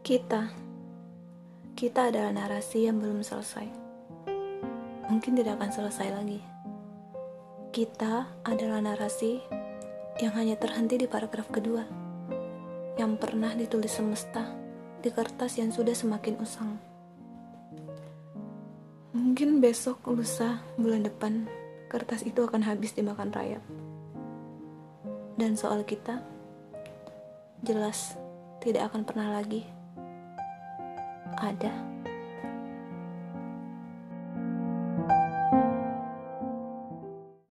Kita, kita adalah narasi yang belum selesai. Mungkin tidak akan selesai lagi. Kita adalah narasi yang hanya terhenti di paragraf kedua, yang pernah ditulis semesta di kertas yang sudah semakin usang. Mungkin besok, lusa, bulan depan, kertas itu akan habis dimakan rayap. Dan soal kita, jelas tidak akan pernah lagi 好的。